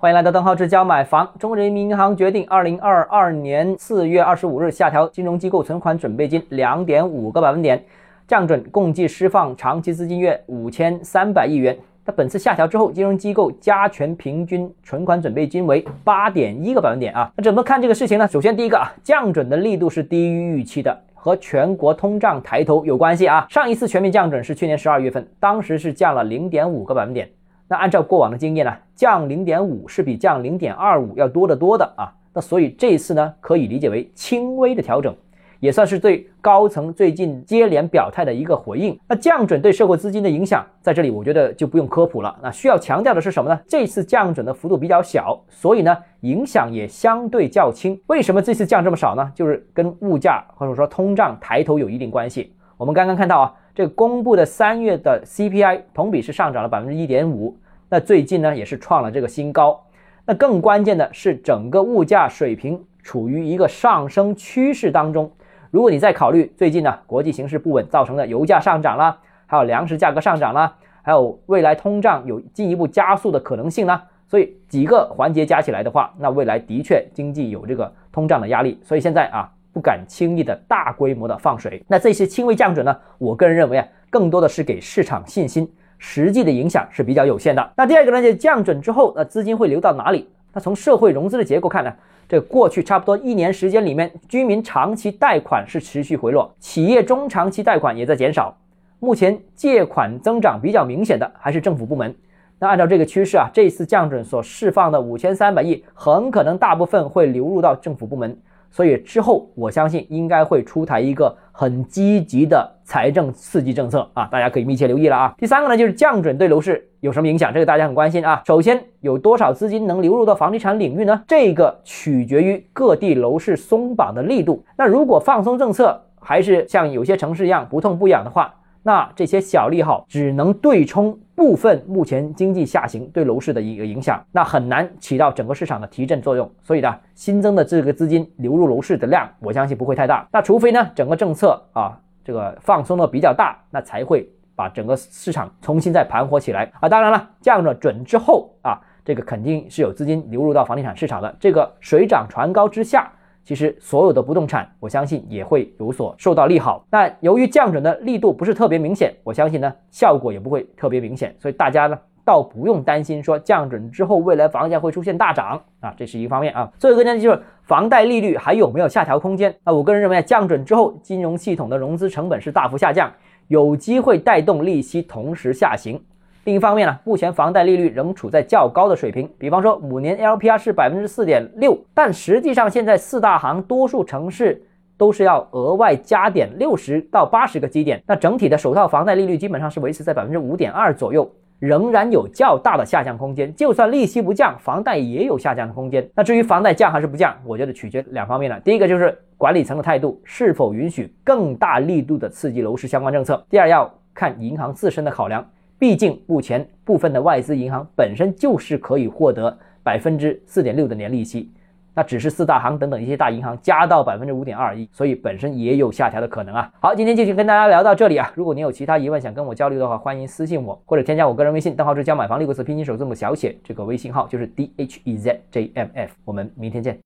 欢迎来到邓浩之教买房。中国人民银行决定，二零二二年四月二十五日下调金融机构存款准备金两点五个百分点，降准共计释放长期资金约五千三百亿元。那本次下调之后，金融机构加权平均存款准备金为八点一个百分点啊。那怎么看这个事情呢？首先，第一个啊，降准的力度是低于预期的，和全国通胀抬头有关系啊。上一次全面降准是去年十二月份，当时是降了零点五个百分点。那按照过往的经验呢，降零点五是比降零点二五要多得多的啊。那所以这一次呢，可以理解为轻微的调整，也算是对高层最近接连表态的一个回应。那降准对社会资金的影响，在这里我觉得就不用科普了。那需要强调的是什么呢？这次降准的幅度比较小，所以呢，影响也相对较轻。为什么这次降这么少呢？就是跟物价或者说通胀抬头有一定关系。我们刚刚看到啊。这个公布的三月的 CPI 同比是上涨了百分之一点五，那最近呢也是创了这个新高。那更关键的是，整个物价水平处于一个上升趋势当中。如果你再考虑最近呢国际形势不稳造成的油价上涨啦，还有粮食价格上涨啦，还有未来通胀有进一步加速的可能性呢，所以几个环节加起来的话，那未来的确经济有这个通胀的压力。所以现在啊。不敢轻易的大规模的放水，那这些轻微降准呢？我个人认为啊，更多的是给市场信心，实际的影响是比较有限的。那第二个呢，就降准之后，那资金会流到哪里？那从社会融资的结构看呢，这过去差不多一年时间里面，居民长期贷款是持续回落，企业中长期贷款也在减少。目前借款增长比较明显的还是政府部门。那按照这个趋势啊，这次降准所释放的五千三百亿，很可能大部分会流入到政府部门。所以之后，我相信应该会出台一个很积极的财政刺激政策啊，大家可以密切留意了啊。第三个呢，就是降准对楼市有什么影响？这个大家很关心啊。首先，有多少资金能流入到房地产领域呢？这个取决于各地楼市松绑的力度。那如果放松政策，还是像有些城市一样不痛不痒的话，那这些小利好只能对冲。部分目前经济下行对楼市的一个影响，那很难起到整个市场的提振作用。所以呢，新增的这个资金流入楼市的量，我相信不会太大。那除非呢，整个政策啊这个放松的比较大，那才会把整个市场重新再盘活起来啊。当然了，降了准之后啊，这个肯定是有资金流入到房地产市场的。这个水涨船高之下。其实所有的不动产，我相信也会有所受到利好。那由于降准的力度不是特别明显，我相信呢效果也不会特别明显，所以大家呢倒不用担心说降准之后未来房价会出现大涨啊，这是一方面啊。最后一个呢就是房贷利率还有没有下调空间啊？我个人认为啊降准之后金融系统的融资成本是大幅下降，有机会带动利息同时下行。另一方面呢，目前房贷利率仍处在较高的水平，比方说五年 LPR 是百分之四点六，但实际上现在四大行多数城市都是要额外加点六十到八十个基点，那整体的首套房贷利率基本上是维持在百分之五点二左右，仍然有较大的下降空间。就算利息不降，房贷也有下降的空间。那至于房贷降还是不降，我觉得取决两方面了。第一个就是管理层的态度是否允许更大力度的刺激楼市相关政策，第二要看银行自身的考量。毕竟，目前部分的外资银行本身就是可以获得百分之四点六的年利息，那只是四大行等等一些大银行加到百分之五点二一，所以本身也有下调的可能啊。好，今天就先跟大家聊到这里啊。如果你有其他疑问想跟我交流的话，欢迎私信我或者添加我个人微信，账号是教买房六个字拼音首字母小写，这个微信号就是 d h e z j m f。我们明天见。